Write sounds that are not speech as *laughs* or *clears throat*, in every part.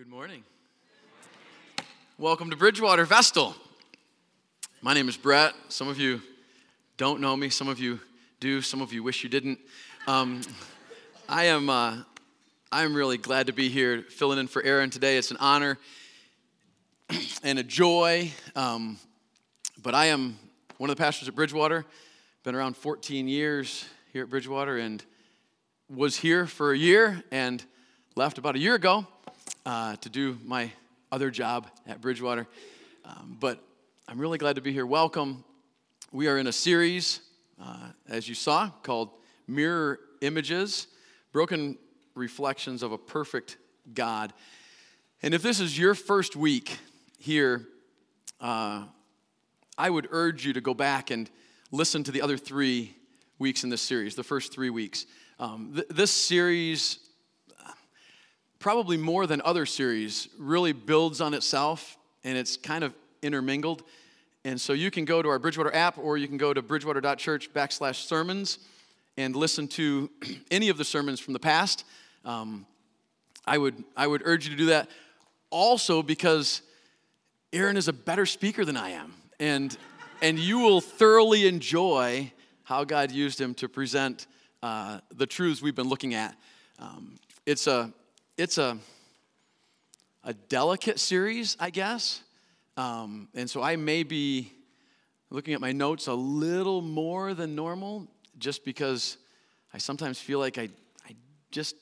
Good morning. Welcome to Bridgewater Vestal. My name is Brett. Some of you don't know me, some of you do, some of you wish you didn't. Um, I am uh, I'm really glad to be here filling in for Aaron today. It's an honor and a joy. Um, but I am one of the pastors at Bridgewater. Been around 14 years here at Bridgewater and was here for a year and left about a year ago uh, to do my other job at Bridgewater. Um, but I'm really glad to be here. Welcome. We are in a series, uh, as you saw, called Mirror Images Broken Reflections of a Perfect God. And if this is your first week here, uh, I would urge you to go back and listen to the other three weeks in this series, the first three weeks. Um, th- this series probably more than other series, really builds on itself and it's kind of intermingled. And so you can go to our Bridgewater app or you can go to bridgewater.church backslash sermons and listen to *clears throat* any of the sermons from the past. Um, I, would, I would urge you to do that also because Aaron is a better speaker than I am. And, and you will thoroughly enjoy how God used him to present uh, the truths we've been looking at. Um, it's a it's a, a delicate series, I guess. Um, and so I may be looking at my notes a little more than normal just because I sometimes feel like I, I just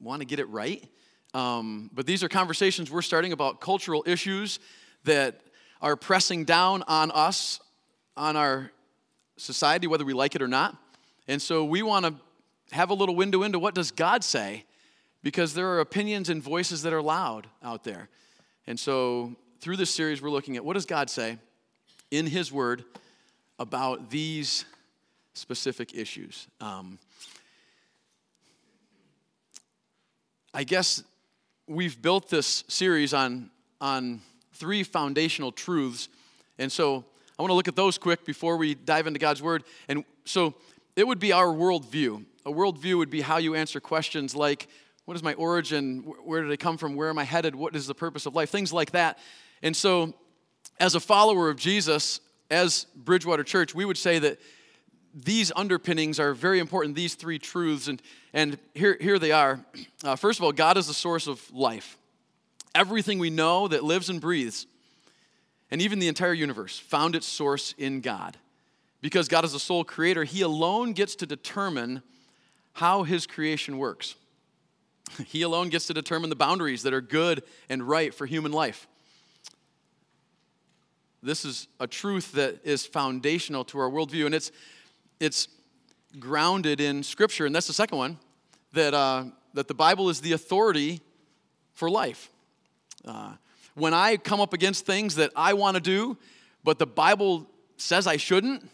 want to get it right. Um, but these are conversations we're starting about cultural issues that are pressing down on us, on our society, whether we like it or not. And so we want to have a little window into what does God say because there are opinions and voices that are loud out there. And so, through this series, we're looking at what does God say in His Word about these specific issues. Um, I guess we've built this series on, on three foundational truths. And so I want to look at those quick before we dive into God's Word. And so it would be our worldview. A worldview would be how you answer questions like what is my origin? Where did I come from? Where am I headed? What is the purpose of life? Things like that. And so, as a follower of Jesus, as Bridgewater Church, we would say that these underpinnings are very important, these three truths. And, and here, here they are. *clears throat* Uh, first of all, God is the source of life. Everything we know that lives and breathes, and even the entire universe, found its source in God. Because God is the sole creator, He alone gets to determine how His creation works. *laughs* He alone gets to determine the boundaries that are good and right for human life. This is a truth that is foundational to our worldview, and it's, it's grounded in Scripture. And that's the second one that, uh, that the Bible is the authority for life. Uh, when I come up against things that I want to do, but the Bible says I shouldn't,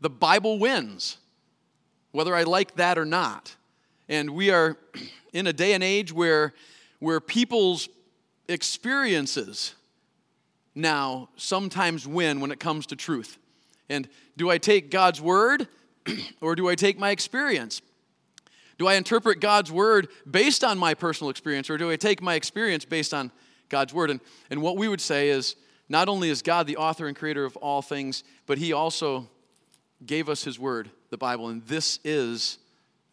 the Bible wins, whether I like that or not. And we are *clears throat* in a day and age where, where people's experiences now sometimes win when it comes to truth. And do I take God's word *clears throat* or do I take my experience? Do I interpret God's word based on my personal experience or do I take my experience based on God's word? And, and what we would say is not only is God the author and creator of all things, but He also gave us His word, the Bible, and this is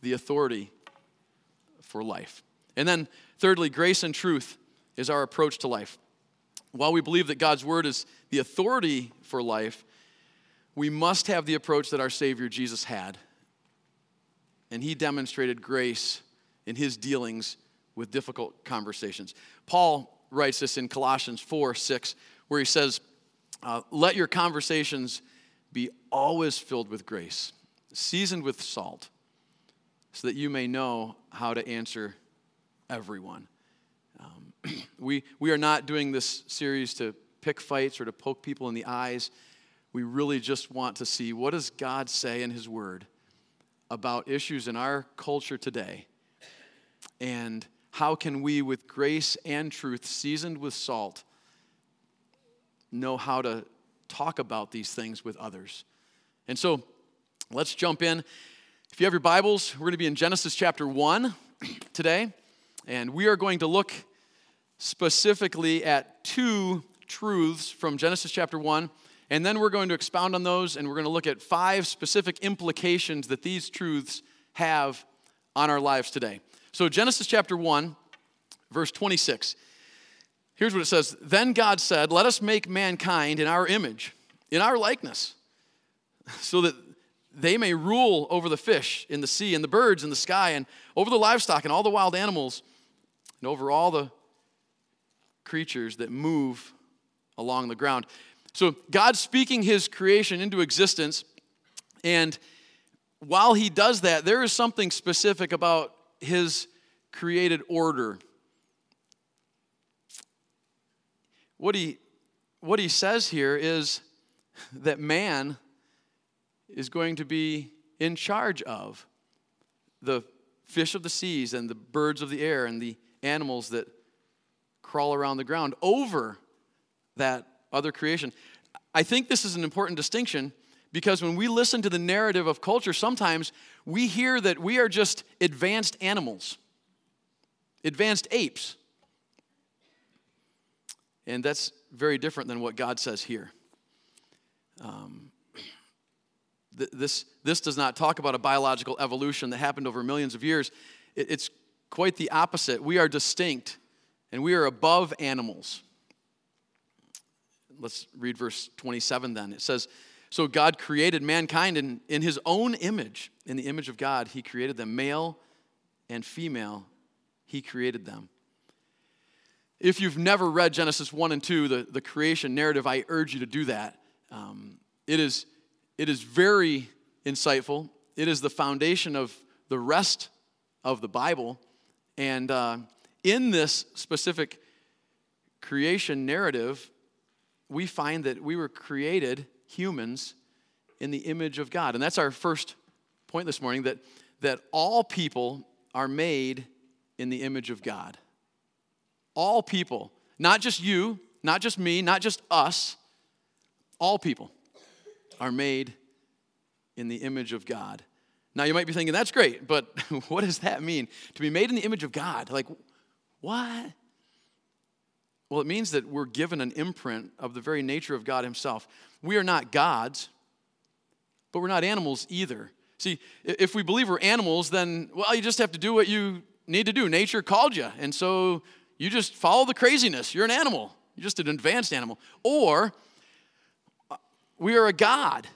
the authority for life. And then, thirdly, grace and truth is our approach to life. While we believe that God's word is the authority for life, we must have the approach that our Savior Jesus had. And he demonstrated grace in his dealings with difficult conversations. Paul writes this in Colossians 4 6, where he says, uh, Let your conversations be always filled with grace, seasoned with salt so that you may know how to answer everyone. Um, *clears throat* we, we are not doing this series to pick fights or to poke people in the eyes. We really just want to see what does God say in his word about issues in our culture today and how can we with grace and truth seasoned with salt know how to talk about these things with others. And so let's jump in. If you have your Bibles, we're going to be in Genesis chapter 1 *clears throat* today, and we are going to look specifically at two truths from Genesis chapter 1, and then we're going to expound on those and we're going to look at five specific implications that these truths have on our lives today. So, Genesis chapter 1, verse 26. Here's what it says Then God said, Let us make mankind in our image, in our likeness, so that they may rule over the fish in the sea and the birds in the sky and over the livestock and all the wild animals and over all the creatures that move along the ground. So God's speaking his creation into existence, and while he does that, there is something specific about his created order. What he, what he says here is that man is going to be in charge of the fish of the seas and the birds of the air and the animals that crawl around the ground over that other creation. I think this is an important distinction because when we listen to the narrative of culture, sometimes we hear that we are just advanced animals, advanced apes. And that's very different than what God says here. Um, this, this does not talk about a biological evolution that happened over millions of years. It, it's quite the opposite. We are distinct and we are above animals. Let's read verse 27 then. It says, So God created mankind in, in his own image. In the image of God, he created them. Male and female, he created them. If you've never read Genesis 1 and 2, the, the creation narrative, I urge you to do that. Um, it, is, it is very insightful, it is the foundation of the rest of the Bible. And uh, in this specific creation narrative, we find that we were created humans in the image of God. And that's our first point this morning that, that all people are made in the image of God. All people, not just you, not just me, not just us, all people are made in the image of God. Now you might be thinking, that's great, but *laughs* what does that mean? To be made in the image of God? Like, what? Well, it means that we're given an imprint of the very nature of God Himself. We are not gods, but we're not animals either. See, if we believe we're animals, then, well, you just have to do what you need to do. Nature called you, and so you just follow the craziness. You're an animal, you're just an advanced animal. Or we are a God,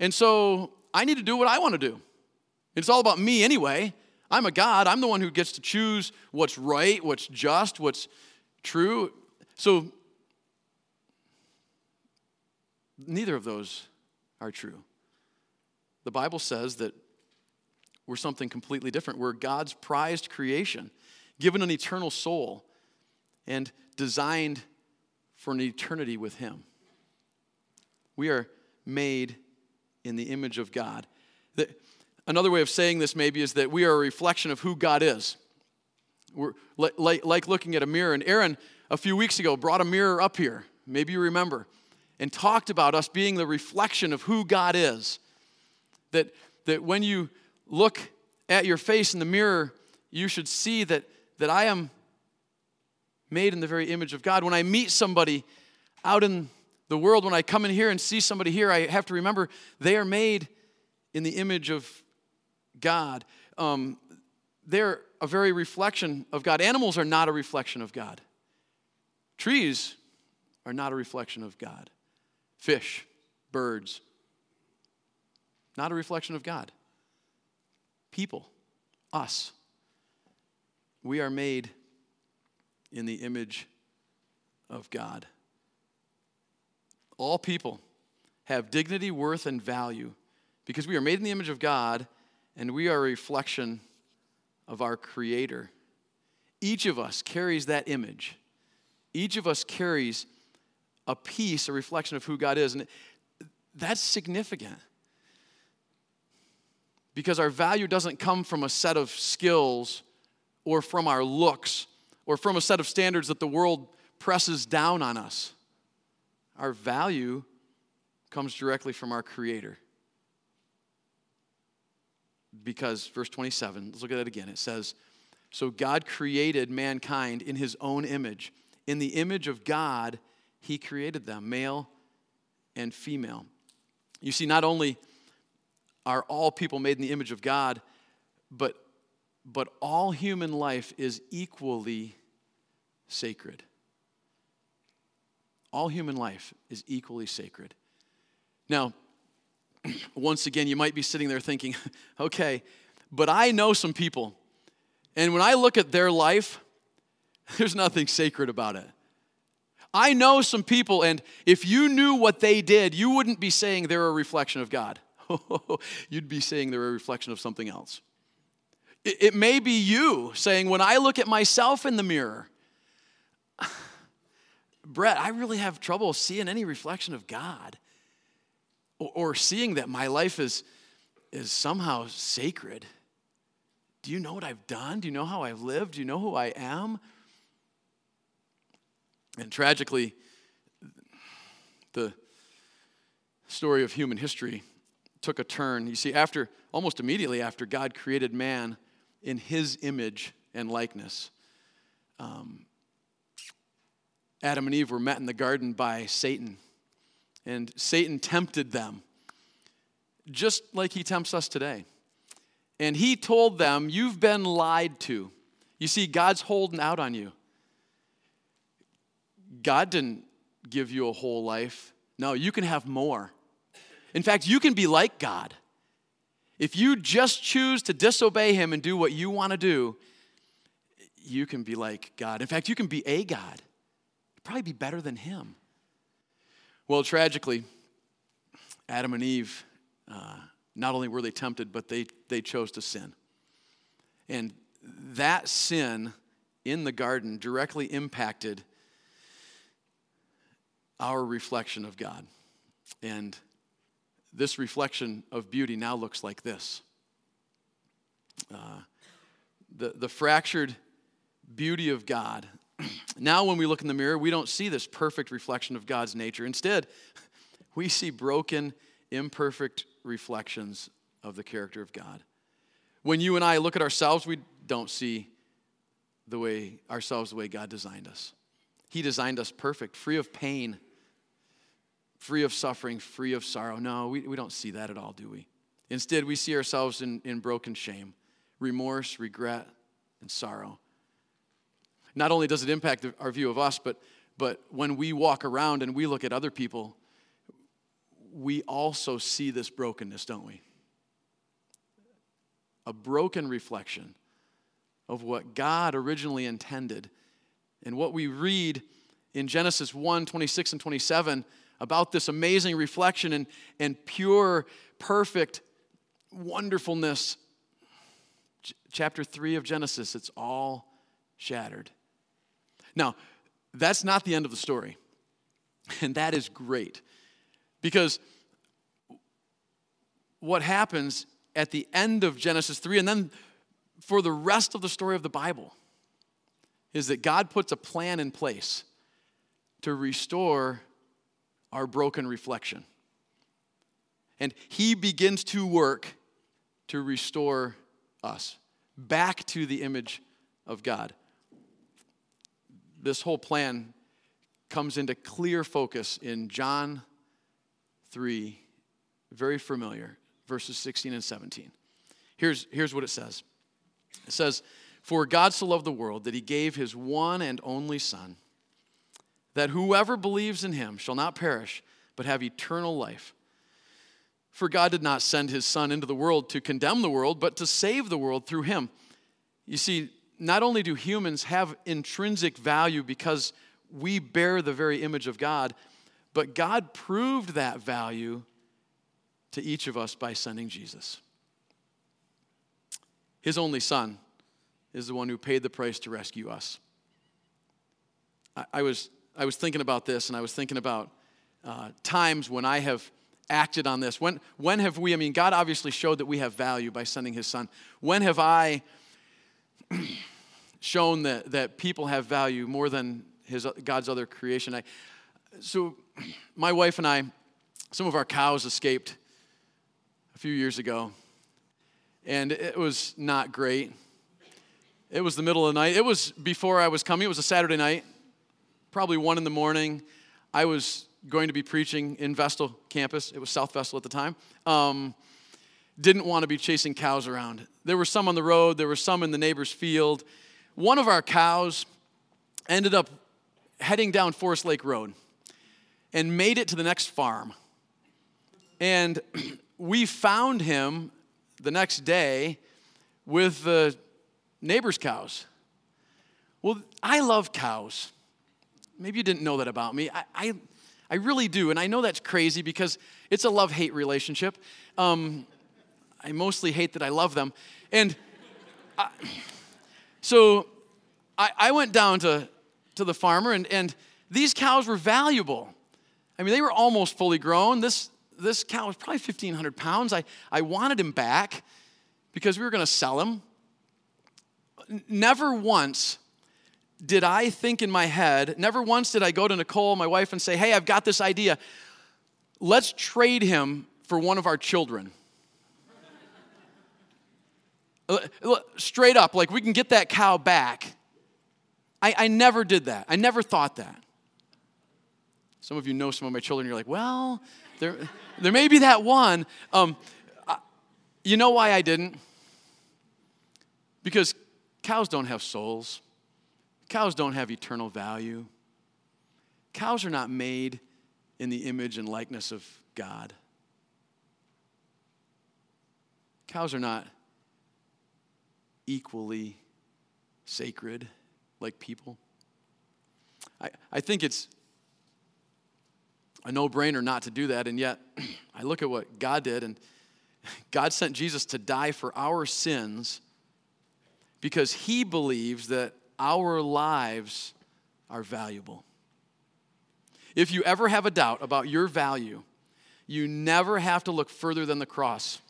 and so I need to do what I want to do. It's all about me anyway. I'm a God. I'm the one who gets to choose what's right, what's just, what's true. So, neither of those are true. The Bible says that we're something completely different. We're God's prized creation, given an eternal soul, and designed for an eternity with Him. We are made in the image of God. Another way of saying this maybe is that we are a reflection of who God is. We're like, like looking at a mirror. And Aaron, a few weeks ago, brought a mirror up here, maybe you remember, and talked about us being the reflection of who God is. That, that when you look at your face in the mirror, you should see that, that I am made in the very image of God. When I meet somebody out in the world, when I come in here and see somebody here, I have to remember they are made in the image of God. Um, they're a very reflection of God. Animals are not a reflection of God. Trees are not a reflection of God. Fish, birds, not a reflection of God. People, us, we are made in the image of God. All people have dignity, worth, and value because we are made in the image of God and we are a reflection of our Creator. Each of us carries that image. Each of us carries a piece, a reflection of who God is. And that's significant because our value doesn't come from a set of skills or from our looks or from a set of standards that the world presses down on us. Our value comes directly from our Creator because verse 27, let's look at that again. It says, So God created mankind in his own image. In the image of God, he created them, male and female. You see, not only are all people made in the image of God, but, but all human life is equally sacred. All human life is equally sacred. Now, *clears throat* once again, you might be sitting there thinking, *laughs* okay, but I know some people, and when I look at their life, *laughs* there's nothing sacred about it. I know some people, and if you knew what they did, you wouldn't be saying they're a reflection of God. *laughs* You'd be saying they're a reflection of something else. It, may be you saying, when I look at myself in the mirror, Brett, I really have trouble seeing any reflection of God or, or seeing that my life is, is somehow sacred. Do you know what I've done? Do you know how I've lived? Do you know who I am? And tragically, the story of human history took a turn. You see, after almost immediately after God created man in his image and likeness, um, Adam and Eve were met in the garden by Satan. And Satan tempted them, just like he tempts us today. And he told them, You've been lied to. You see, God's holding out on you. God didn't give you a whole life. No, you can have more. In fact, you can be like God. If you just choose to disobey Him and do what you want to do, you can be like God. In fact, you can be a God. Probably be better than Him. Well, tragically, Adam and Eve, uh, not only were they tempted, but they, they chose to sin. And that sin in the garden directly impacted our reflection of God. And this reflection of beauty now looks like this uh, the, the fractured beauty of God. *clears throat* now, when we look in the mirror, we don't see this perfect reflection of God's nature. Instead, *laughs* we see broken, imperfect reflections of the character of God. When you and I look at ourselves, we don't see the way ourselves the way God designed us. He designed us perfect, free of pain, free of suffering, free of sorrow. No, we, we don't see that at all, do we? Instead, we see ourselves in, in broken shame, remorse, regret, and sorrow. Not only does it impact our view of us, but, but when we walk around and we look at other people, we also see this brokenness, don't we? A broken reflection of what God originally intended. And what we read in Genesis 1 26 and 27 about this amazing reflection and, and pure, perfect wonderfulness. Ch- chapter 3 of Genesis, it's all shattered. Now, that's not the end of the story. *laughs* And that is great. Because what happens at the end of Genesis 3, and then for the rest of the story of the Bible, is that God puts a plan in place to restore our broken reflection. And He begins to work to restore us back to the image of God. This whole plan comes into clear focus in John 3, very familiar, verses 16 and 17. Here's, here's what it says it says, For God so loved the world that he gave his one and only Son that whoever believes in him shall not perish, but have eternal life. For God did not send his Son into the world to condemn the world, but to save the world through him. You see, not only do humans have intrinsic value because we bear the very image of God, but God proved that value to each of us by sending Jesus. His only Son is the one who paid the price to rescue us. I, I was I was thinking about this and I was thinking about uh, times when I have acted on this. When, when have we, I mean, God obviously showed that we have value by sending his son. When have I *clears throat* shown that, that people have value more than his, God's other creation? I, so, my wife and I, some of our cows escaped a few years ago, and it was not great. It was the middle of the night. It was before I was coming, it was a Saturday night probably one in the morning. I was going to be preaching in Vestal campus. It was South Vestal at the time. Um, didn't want to be chasing cows around. There were some on the road, there were some in the neighbor's field. One of our cows ended up heading down Forest Lake Road and made it to the next farm. And *clears throat* we found him the next day with the neighbor's cows. Well, I love cows. Maybe you didn't know that about me. I, I, I really do. And I know that's crazy because it's a love hate relationship. Um, I mostly hate that I love them. And I, so I, I went down to, to the farmer, and, and these cows were valuable. I mean, they were almost fully grown. This, this cow was probably 1,500 pounds. I, I wanted him back because we were going to sell him. Never once did I think in my head, never once did I go to Nicole, my wife, and say, Hey, I've got this idea. Let's trade him for one of our children. Straight up, like we can get that cow back. I, I never did that. I never thought that. Some of you know some of my children, you're like, well, there, there may be that one. Um, you know why I didn't? Because cows don't have souls, cows don't have eternal value. Cows are not made in the image and likeness of God. Cows are not equally sacred like people. I, I think it's a no brainer not to do that, and yet *clears throat* I look at what God did, and *laughs* God sent Jesus to die for our sins because he believes that our lives are valuable. If you ever have a doubt about your value, you never have to look further than the cross.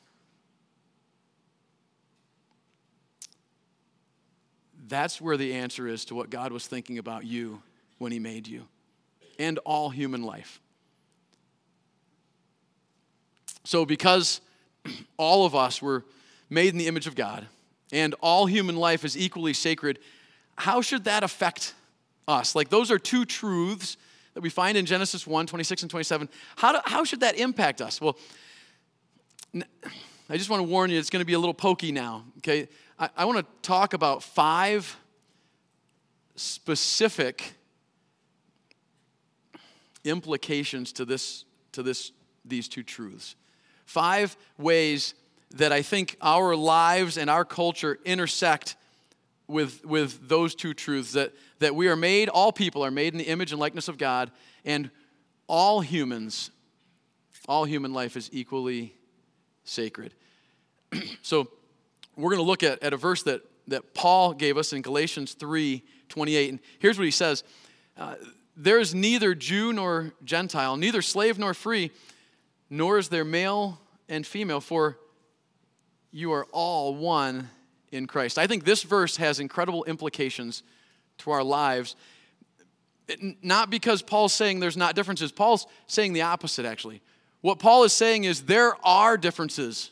That's where the answer is to what God was thinking about you when He made you and all human life. So, because *clears throat* all of us were made in the image of God and all human life is equally sacred, how should that affect us? Like, those are two truths that we find in Genesis 1 26 and 27. How, do, how should that impact us? Well, I just want to warn you, it's going to be a little pokey now, okay? I, I want to talk about five specific implications to this to this these two truths. Five ways that i think our lives and our culture intersect with with those two truths that that we are made all people are made in the image and likeness of god and all humans all human life is equally sacred. *clears throat* So we're going to look at, at a verse that, that Paul gave us in Galatians 3 28. And here's what he says uh, There is neither Jew nor Gentile, neither slave nor free, nor is there male and female, for you are all one in Christ. I think this verse has incredible implications to our lives. Not because Paul's saying there's not differences, Paul's saying the opposite, actually. What Paul is saying is there are differences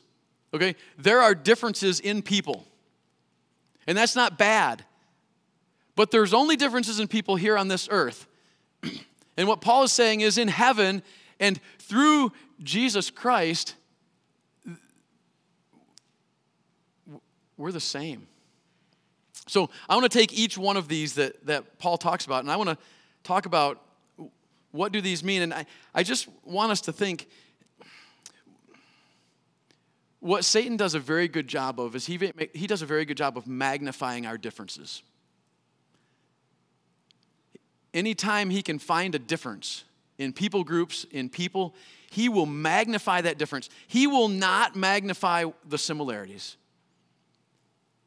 Okay? There are differences in people. And that's not bad. But there's only differences in people here on this earth. *clears throat* and what Paul is saying is in heaven and through Jesus Christ, we're the same. So I want to take each one of these that, that Paul talks about, and I want to talk about what do these mean. And I, I just want us to think what Satan does a very good job of is he, he does a very good job of magnifying our differences. Anytime he can find a difference in people groups, in people, he will magnify that difference. He will not magnify the similarities,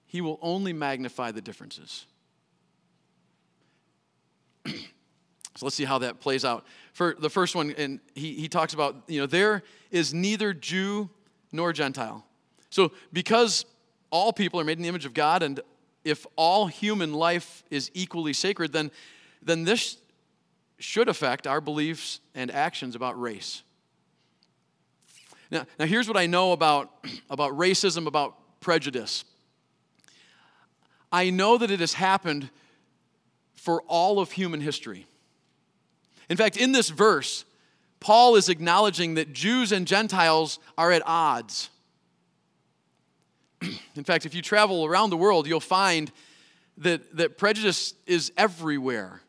he will only magnify the differences. *clears throat* so let's see how that plays out. For the first one, and he, he talks about, you know, there is neither Jew nor Gentile. So, because all people are made in the image of God, and if all human life is equally sacred, then, then this should affect our beliefs and actions about race. Now, now here's what I know about, *clears throat* about racism, about prejudice. I know that it has happened for all of human history. In fact, in this verse, Paul is acknowledging that Jews and Gentiles are at odds. *clears throat* In fact, if you travel around the world, you'll find that, that prejudice is everywhere.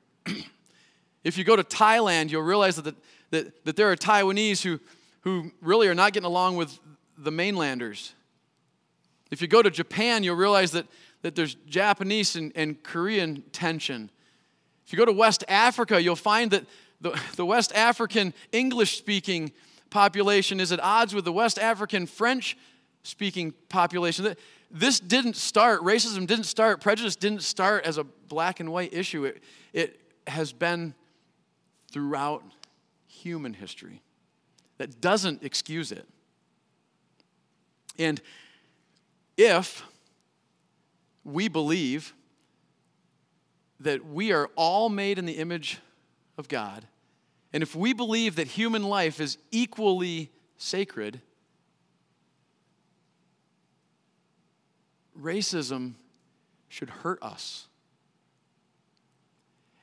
*clears throat* if you go to Thailand, you'll realize that, that, that there are Taiwanese who, who really are not getting along with the mainlanders. If you go to Japan, you'll realize that, that there's Japanese and, and Korean tension. If you go to West Africa, you'll find that the, *laughs* the West African English speaking population is at odds with the West African French speaking population. This didn't start, racism didn't start, prejudice didn't start as a black and white issue. It, it has been throughout human history. That doesn't excuse it. And if we believe that we are all made in the image of God, and if we believe that human life is equally sacred, racism should hurt us.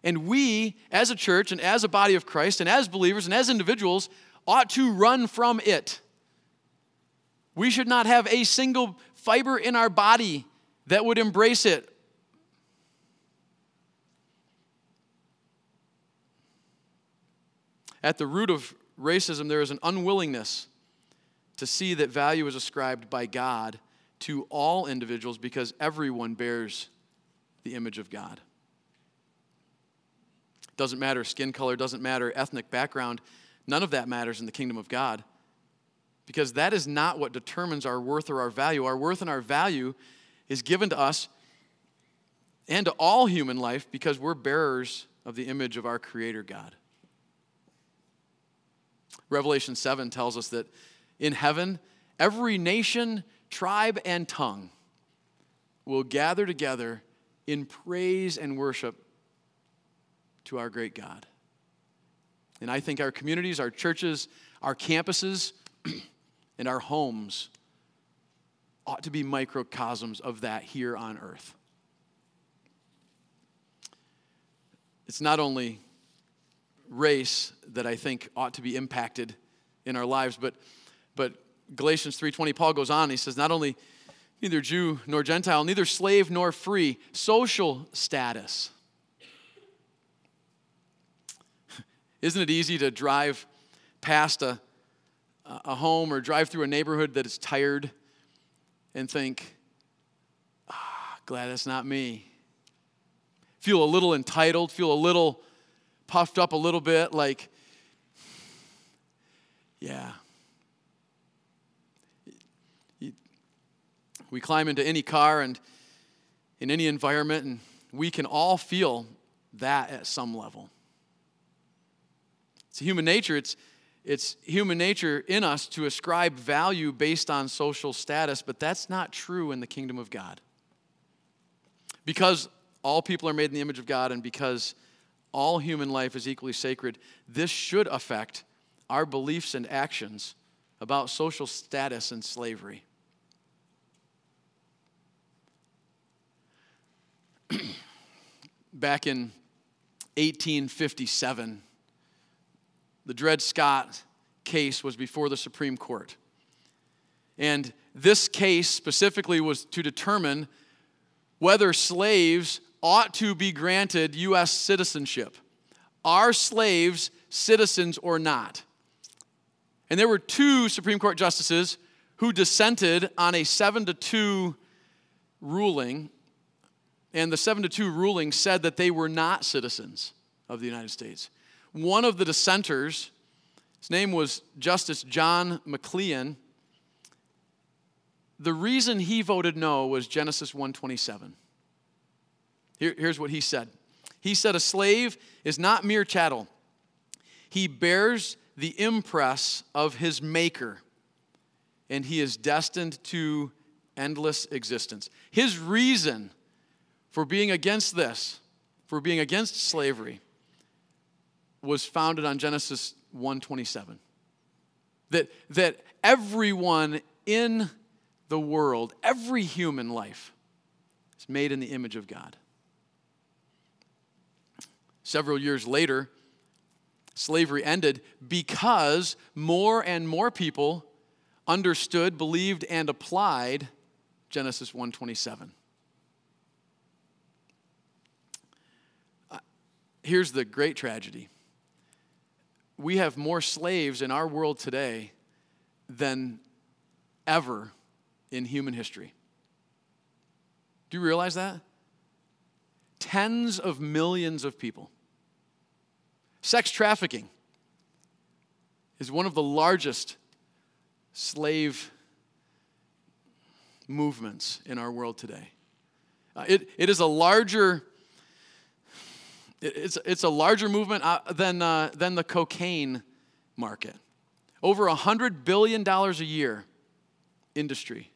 And we, as a church and as a body of Christ and as believers and as individuals, ought to run from it. We should not have a single fiber in our body that would embrace it. At the root of racism, there is an unwillingness to see that value is ascribed by God to all individuals because everyone bears the image of God. Doesn't matter skin color, doesn't matter ethnic background. None of that matters in the kingdom of God because that is not what determines our worth or our value. Our worth and our value is given to us and to all human life because we're bearers of the image of our Creator God. Revelation 7 tells us that in heaven, every nation, tribe, and tongue will gather together in praise and worship to our great God. And I think our communities, our churches, our campuses, *clears throat* and our homes ought to be microcosms of that here on earth. It's not only race that I think ought to be impacted in our lives, but, but Galatians 3:20, Paul goes on, he says, not only neither Jew nor Gentile, neither slave nor free, social status. *laughs* Isn't it easy to drive past a, a home or drive through a neighborhood that is tired and think, ah, glad that's not me. Feel a little entitled, feel a little puffed up a little bit, like, yeah, We climb into any car and in any environment, and we can all feel that at some level. It's human nature. It's, it's human nature in us to ascribe value based on social status, but that's not true in the kingdom of God. Because all people are made in the image of God and because all human life is equally sacred, this should affect our beliefs and actions about social status and slavery. *clears throat* back in 1857, the Dred Scott case was before the Supreme Court. And this case specifically was to determine whether slaves ought to be granted U.S. citizenship. Are slaves citizens or not? And there were two Supreme Court justices who dissented on a 7 to 2 ruling and the 7 to 2 ruling said that they were not citizens of the United States. One of the dissenters, his name was Justice John McLean. The reason he voted no was Genesis 127. Here, here's what he said. He said, A slave is not mere chattel. He bears the impress of his maker, and he is destined to endless existence. His reason for being against this, for being against slavery, was founded on Genesis 1:27. That, that everyone in the world, every human life, is made in the image of God. Several years later, slavery ended because more and more people understood, believed, and applied Genesis 127. Uh, here's the great tragedy. We have more slaves in our world today than ever in human history. Do you realize that? Tens of millions of people. Sex trafficking is one of the largest slave movements in our world today. Uh, it, it is a larger it's, it's a larger movement uh, than, uh, than the cocaine market. Over $100 billion a year industry,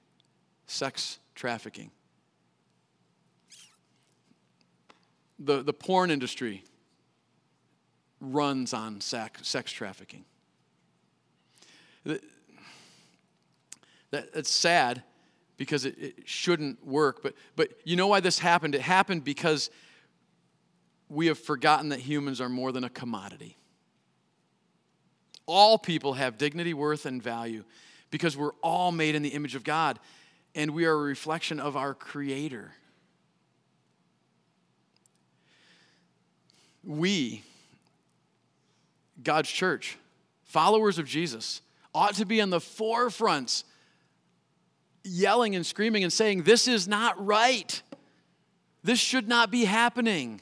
sex trafficking. The, the porn industry runs on sex, sex trafficking. That, that, that's sad because it, it shouldn't work. But, but you know why this happened? It happened because we have forgotten that humans are more than a commodity. All people have dignity, worth, and value because we're all made in the image of God and we are a reflection of our Creator. We, God's church, followers of Jesus, ought to be in the forefronts, yelling and screaming and saying, This is not right. This should not be happening.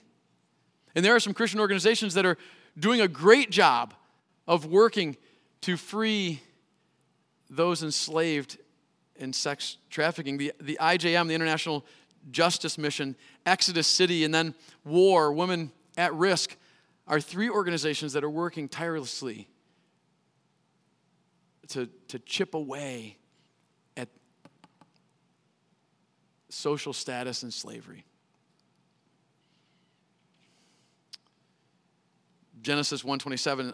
And there are some Christian organizations that are doing a great job of working to free those enslaved in sex trafficking. The, the IJM, the International Justice Mission, Exodus Cry, and then War, Women at Risk are three organizations that are working tirelessly to, to chip away at social status and slavery. Genesis 127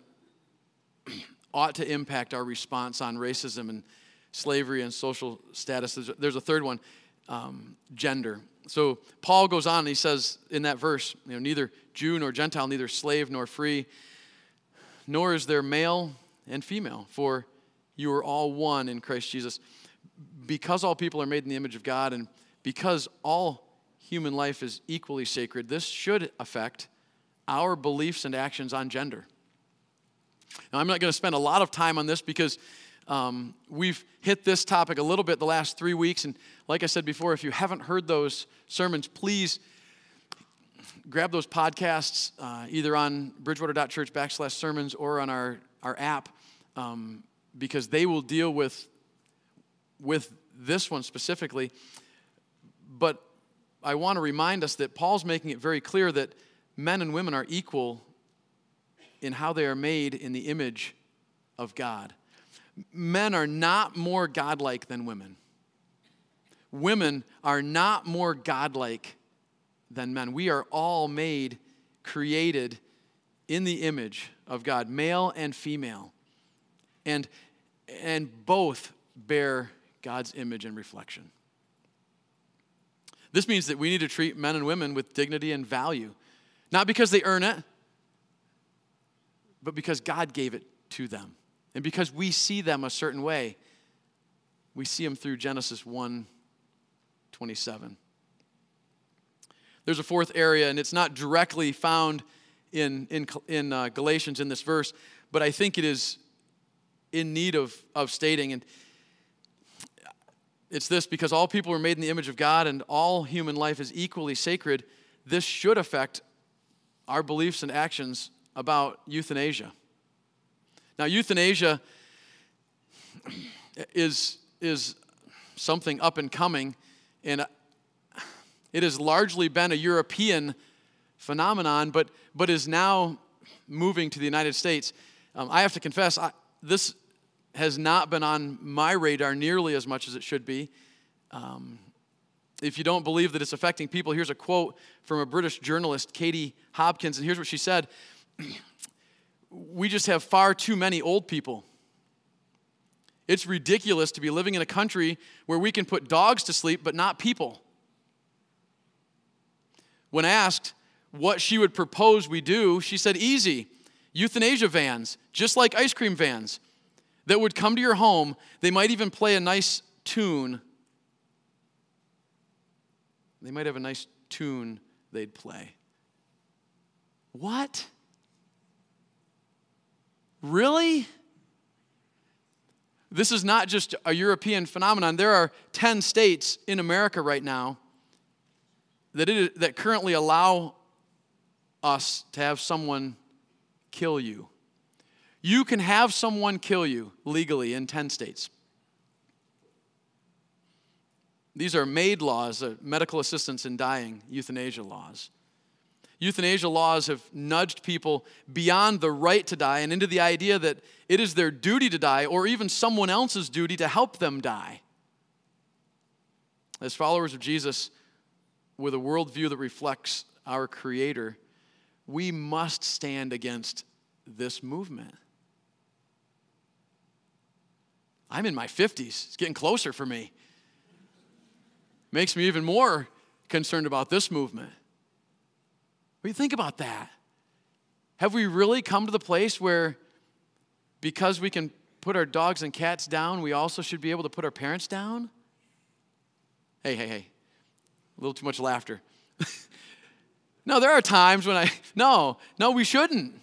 *clears throat* ought to impact our response on racism and slavery and social status. There's a third one, um, gender. So Paul goes on and he says in that verse, you know, neither Jew nor Gentile, neither slave nor free, nor is there male and female, for you are all one in Christ Jesus. Because all people are made in the image of God and because all human life is equally sacred, this should affect our beliefs and actions on gender. Now, I'm not going to spend a lot of time on this because um, we've hit this topic a little bit the last three weeks. And like I said before, if you haven't heard those sermons, please grab those podcasts uh, either on bridgewater.church backslash sermons or on our, our app um, because they will deal with, with this one specifically. But I want to remind us that Paul's making it very clear that men and women are equal in how they are made in the image of God. Men are not more godlike than women. Women are not more godlike than men. We are all made, created in the image of God, male and female. And, and both bear God's image and reflection. This means that we need to treat men and women with dignity and value, not because they earn it, but because God gave it to them. And because we see them a certain way, we see them through Genesis 1 27. There's a fourth area, and it's not directly found in, in, in uh, Galatians in this verse, but I think it is in need of, of stating. And it's this because all people are made in the image of God and all human life is equally sacred, this should affect our beliefs and actions about euthanasia. Now, euthanasia is, is something up and coming, and it has largely been a European phenomenon, but, but is now moving to the United States. Um, I have to confess, I, this has not been on my radar nearly as much as it should be. Um, if you don't believe that it's affecting people, here's a quote from a British journalist, Katie Hopkins, and here's what she said we just have far too many old people. It's ridiculous to be living in a country where we can put dogs to sleep but not people. When asked what she would propose we do, she said, Easy. euthanasia vans, just like ice cream vans, that would come to your home. They might even play a nice tune. They might have a nice tune they'd play. What? Really? This is not just a European phenomenon. There are 10 states in America right now that, it, that currently allow us to have someone kill you. You can have someone kill you legally in 10 states. These are made laws, uh, medical assistance in dying, euthanasia laws. Euthanasia laws have nudged people beyond the right to die and into the idea that it is their duty to die or even someone else's duty to help them die. As followers of Jesus, with a worldview that reflects our Creator, we must stand against this movement. I'm in my 50s, it's getting closer for me. Makes me even more concerned about this movement. Do you think about that? Have we really come to the place where because we can put our dogs and cats down, we also should be able to put our parents down? Hey, hey, hey. A little too much laughter. *laughs* no, there are times when I, no, no, we shouldn't.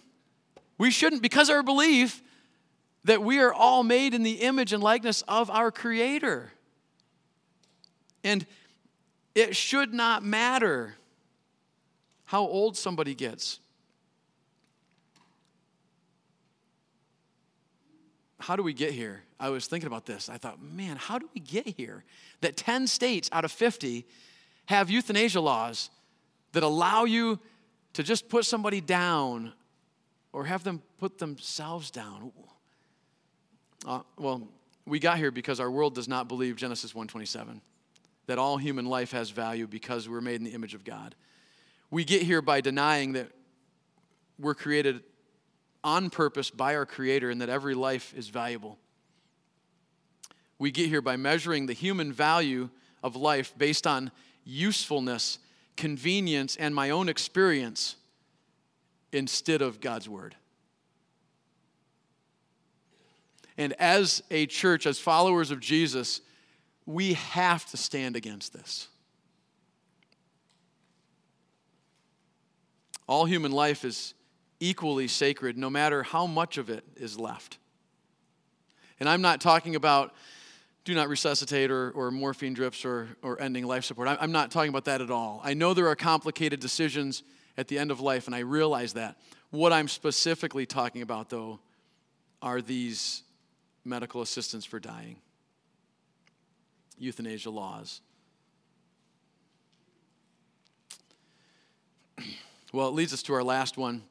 We shouldn't because our belief that we are all made in the image and likeness of our Creator. And it should not matter how old somebody gets. How do we get here? I was thinking about this. I thought, man, how do we get here? That 10 states out of 50 have euthanasia laws that allow you to just put somebody down or have them put themselves down. Uh, well, we got here because our world does not believe Genesis 1:27 that all human life has value because we're made in the image of God. We get here by denying that we're created on purpose by our Creator and that every life is valuable. We get here by measuring the human value of life based on usefulness, convenience, and my own experience instead of God's Word. And as a church, as followers of Jesus, we have to stand against this. All human life is equally sacred, no matter how much of it is left. And I'm not talking about do not resuscitate or, or morphine drips or, or ending life support. I'm not talking about that at all. I know there are complicated decisions at the end of life, and I realize that. What I'm specifically talking about, though, are these medical assistance for dying, euthanasia laws. Well, it leads us to our last one.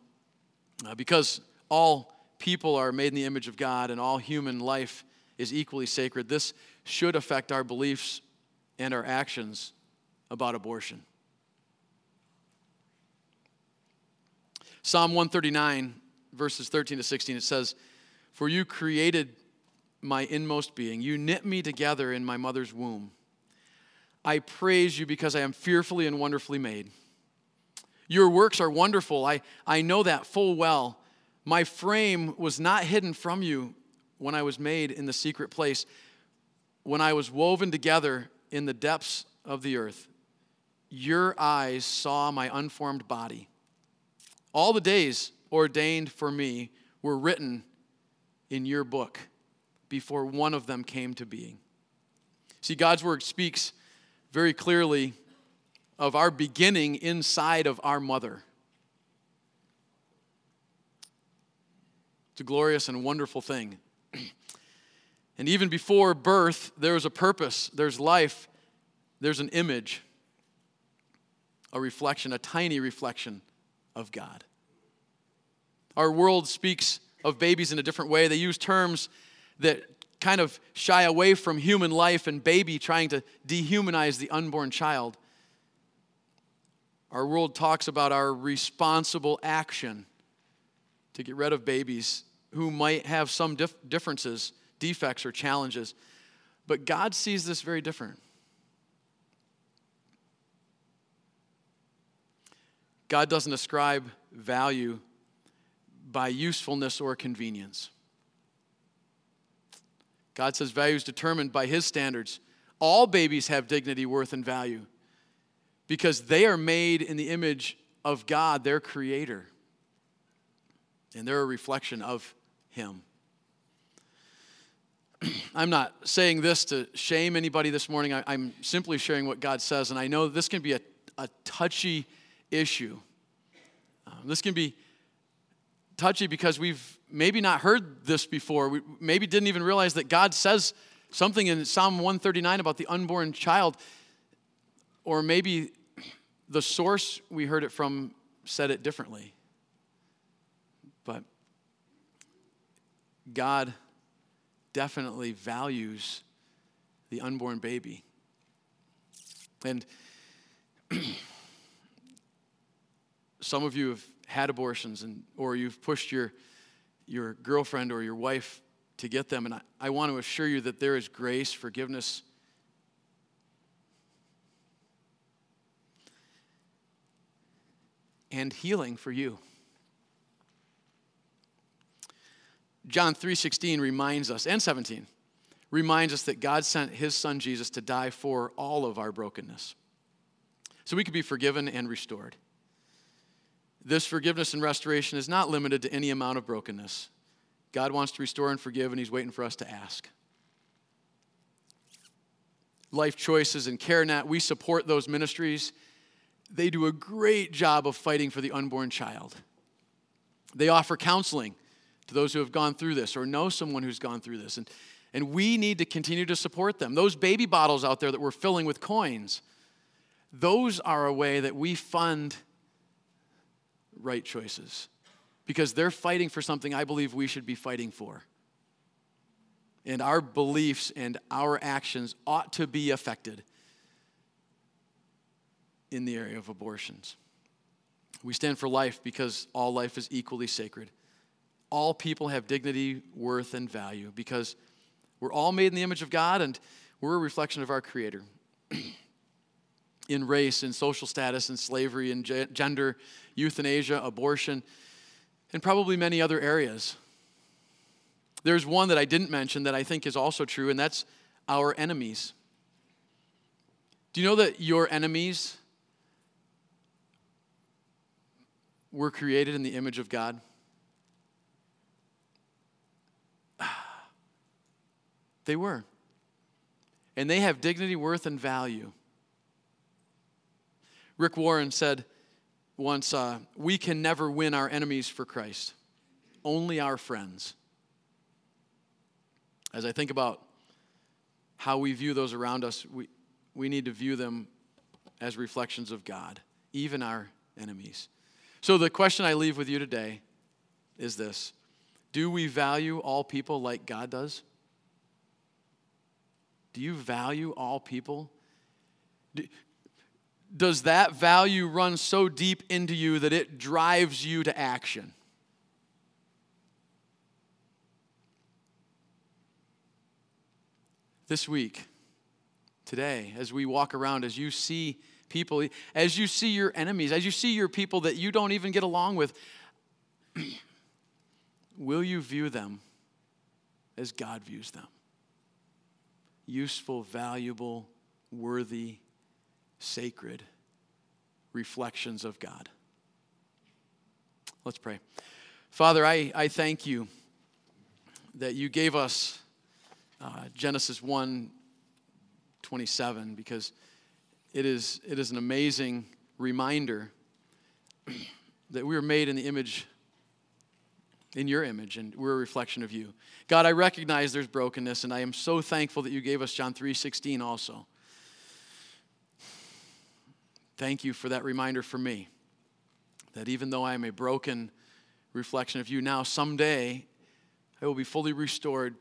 Uh, because all people are made in the image of God and all human life is equally sacred, this should affect our beliefs and our actions about abortion. Psalm 139, verses 13 to 16, it says, For you created my inmost being, you knit me together in my mother's womb. I praise you because I am fearfully and wonderfully made. Your works are wonderful. I, I know that full well. My frame was not hidden from you when I was made in the secret place, when I was woven together in the depths of the earth. Your eyes saw my unformed body. All the days ordained for me were written in your book before one of them came to being. See, God's word speaks very clearly of our beginning inside of our mother. It's a glorious and wonderful thing. *clears throat* and even before birth, there's a purpose, there's life, there's an image, a reflection, a tiny reflection of God. Our world speaks of babies in a different way. They use terms that kind of shy away from human life and baby, trying to dehumanize the unborn child. Our world talks about our responsible action to get rid of babies who might have some dif- differences, defects, or challenges. But God sees this very different. God doesn't ascribe value by usefulness or convenience. God says value is determined by His standards. All babies have dignity, worth, and value because they are made in the image of God, their Creator. And they're a reflection of Him. *clears throat* I'm not saying this to shame anybody this morning. I, am simply sharing what God says. And I know this can be a, a touchy issue. Um, this can be touchy because we've maybe not heard this before. We maybe didn't even realize that God says something in Psalm 139 about the unborn child. Or maybe the source we heard it from said it differently. But God definitely values the unborn baby. And *clears throat* some of you have had abortions and or you've pushed your your girlfriend or your wife to get them and I, I want to assure you that there is grace forgiveness and healing for you john 3.16 reminds us and 17 reminds us that god sent his son jesus to die for all of our brokenness so we could be forgiven and restored this forgiveness and restoration is not limited to any amount of brokenness. God wants to restore and forgive, and He's waiting for us to ask. Life Choices and CareNet, we support those ministries. They do a great job of fighting for the unborn child. They offer counseling to those who have gone through this or know someone who's gone through this. And, and we need to continue to support them. Those baby bottles out there that we're filling with coins, those are a way that we fund right choices because they're fighting for something I believe we should be fighting for. And our beliefs and our actions ought to be affected in the area of abortions. We stand for life because all life is equally sacred. All people have dignity, worth, and value because we're all made in the image of God and we're a reflection of our Creator. *clears throat* in race in social status in slavery and gender, euthanasia, abortion, and probably many other areas. There's one that I didn't mention that I think is also true, and that's our enemies. Do you know that your enemies were created in the image of God? *sighs* They were. And they have dignity, worth, and value. Rick Warren said once, uh, We can never win our enemies for Christ, only our friends. As I think about how we view those around us, we, we need to view them as reflections of God, even our enemies. So, the question I leave with you today is this Do we value all people like God does? Do you value all people? Do, does that value run so deep into you that it drives you to action? This week, today, as we walk around, as you see people, as you see your enemies, as you see your people that you don't even get along with, *clears throat* will you view them as God views them? Useful, valuable, worthy, sacred reflections of God. Let's pray. Father, I, I thank you that you gave us uh, Genesis 1 27 because it is, it is an amazing reminder *clears throat* that we were made in the image in your image and we're a reflection of you. God i recognize there's brokenness and i am so thankful that you gave us john 3.16 also. Thank you for that reminder for me that even though I am a broken reflection of you now, someday I will be fully restored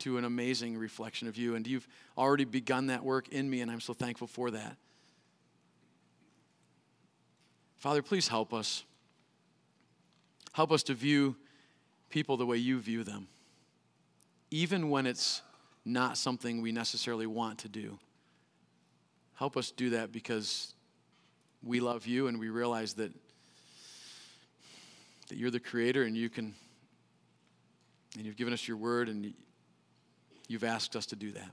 to an amazing reflection of you. And you've already begun that work in me, and I'm so thankful for that. Father, please help us. Help us to view people the way you view them, even when it's not something we necessarily want to do. Help us do that because we love you and we realize that that you're the creator and you can, and you've given us your word and you've asked us to do that.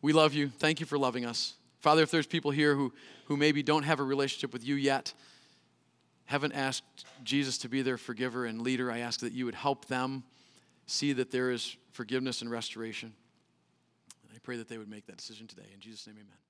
We love you. Thank you for loving us. Father, if there's people here who, who maybe don't have a relationship with you yet, haven't asked Jesus to be their forgiver and leader, I ask that you would help them see that there is forgiveness and restoration. And I pray that they would make that decision today. In Jesus' name, amen.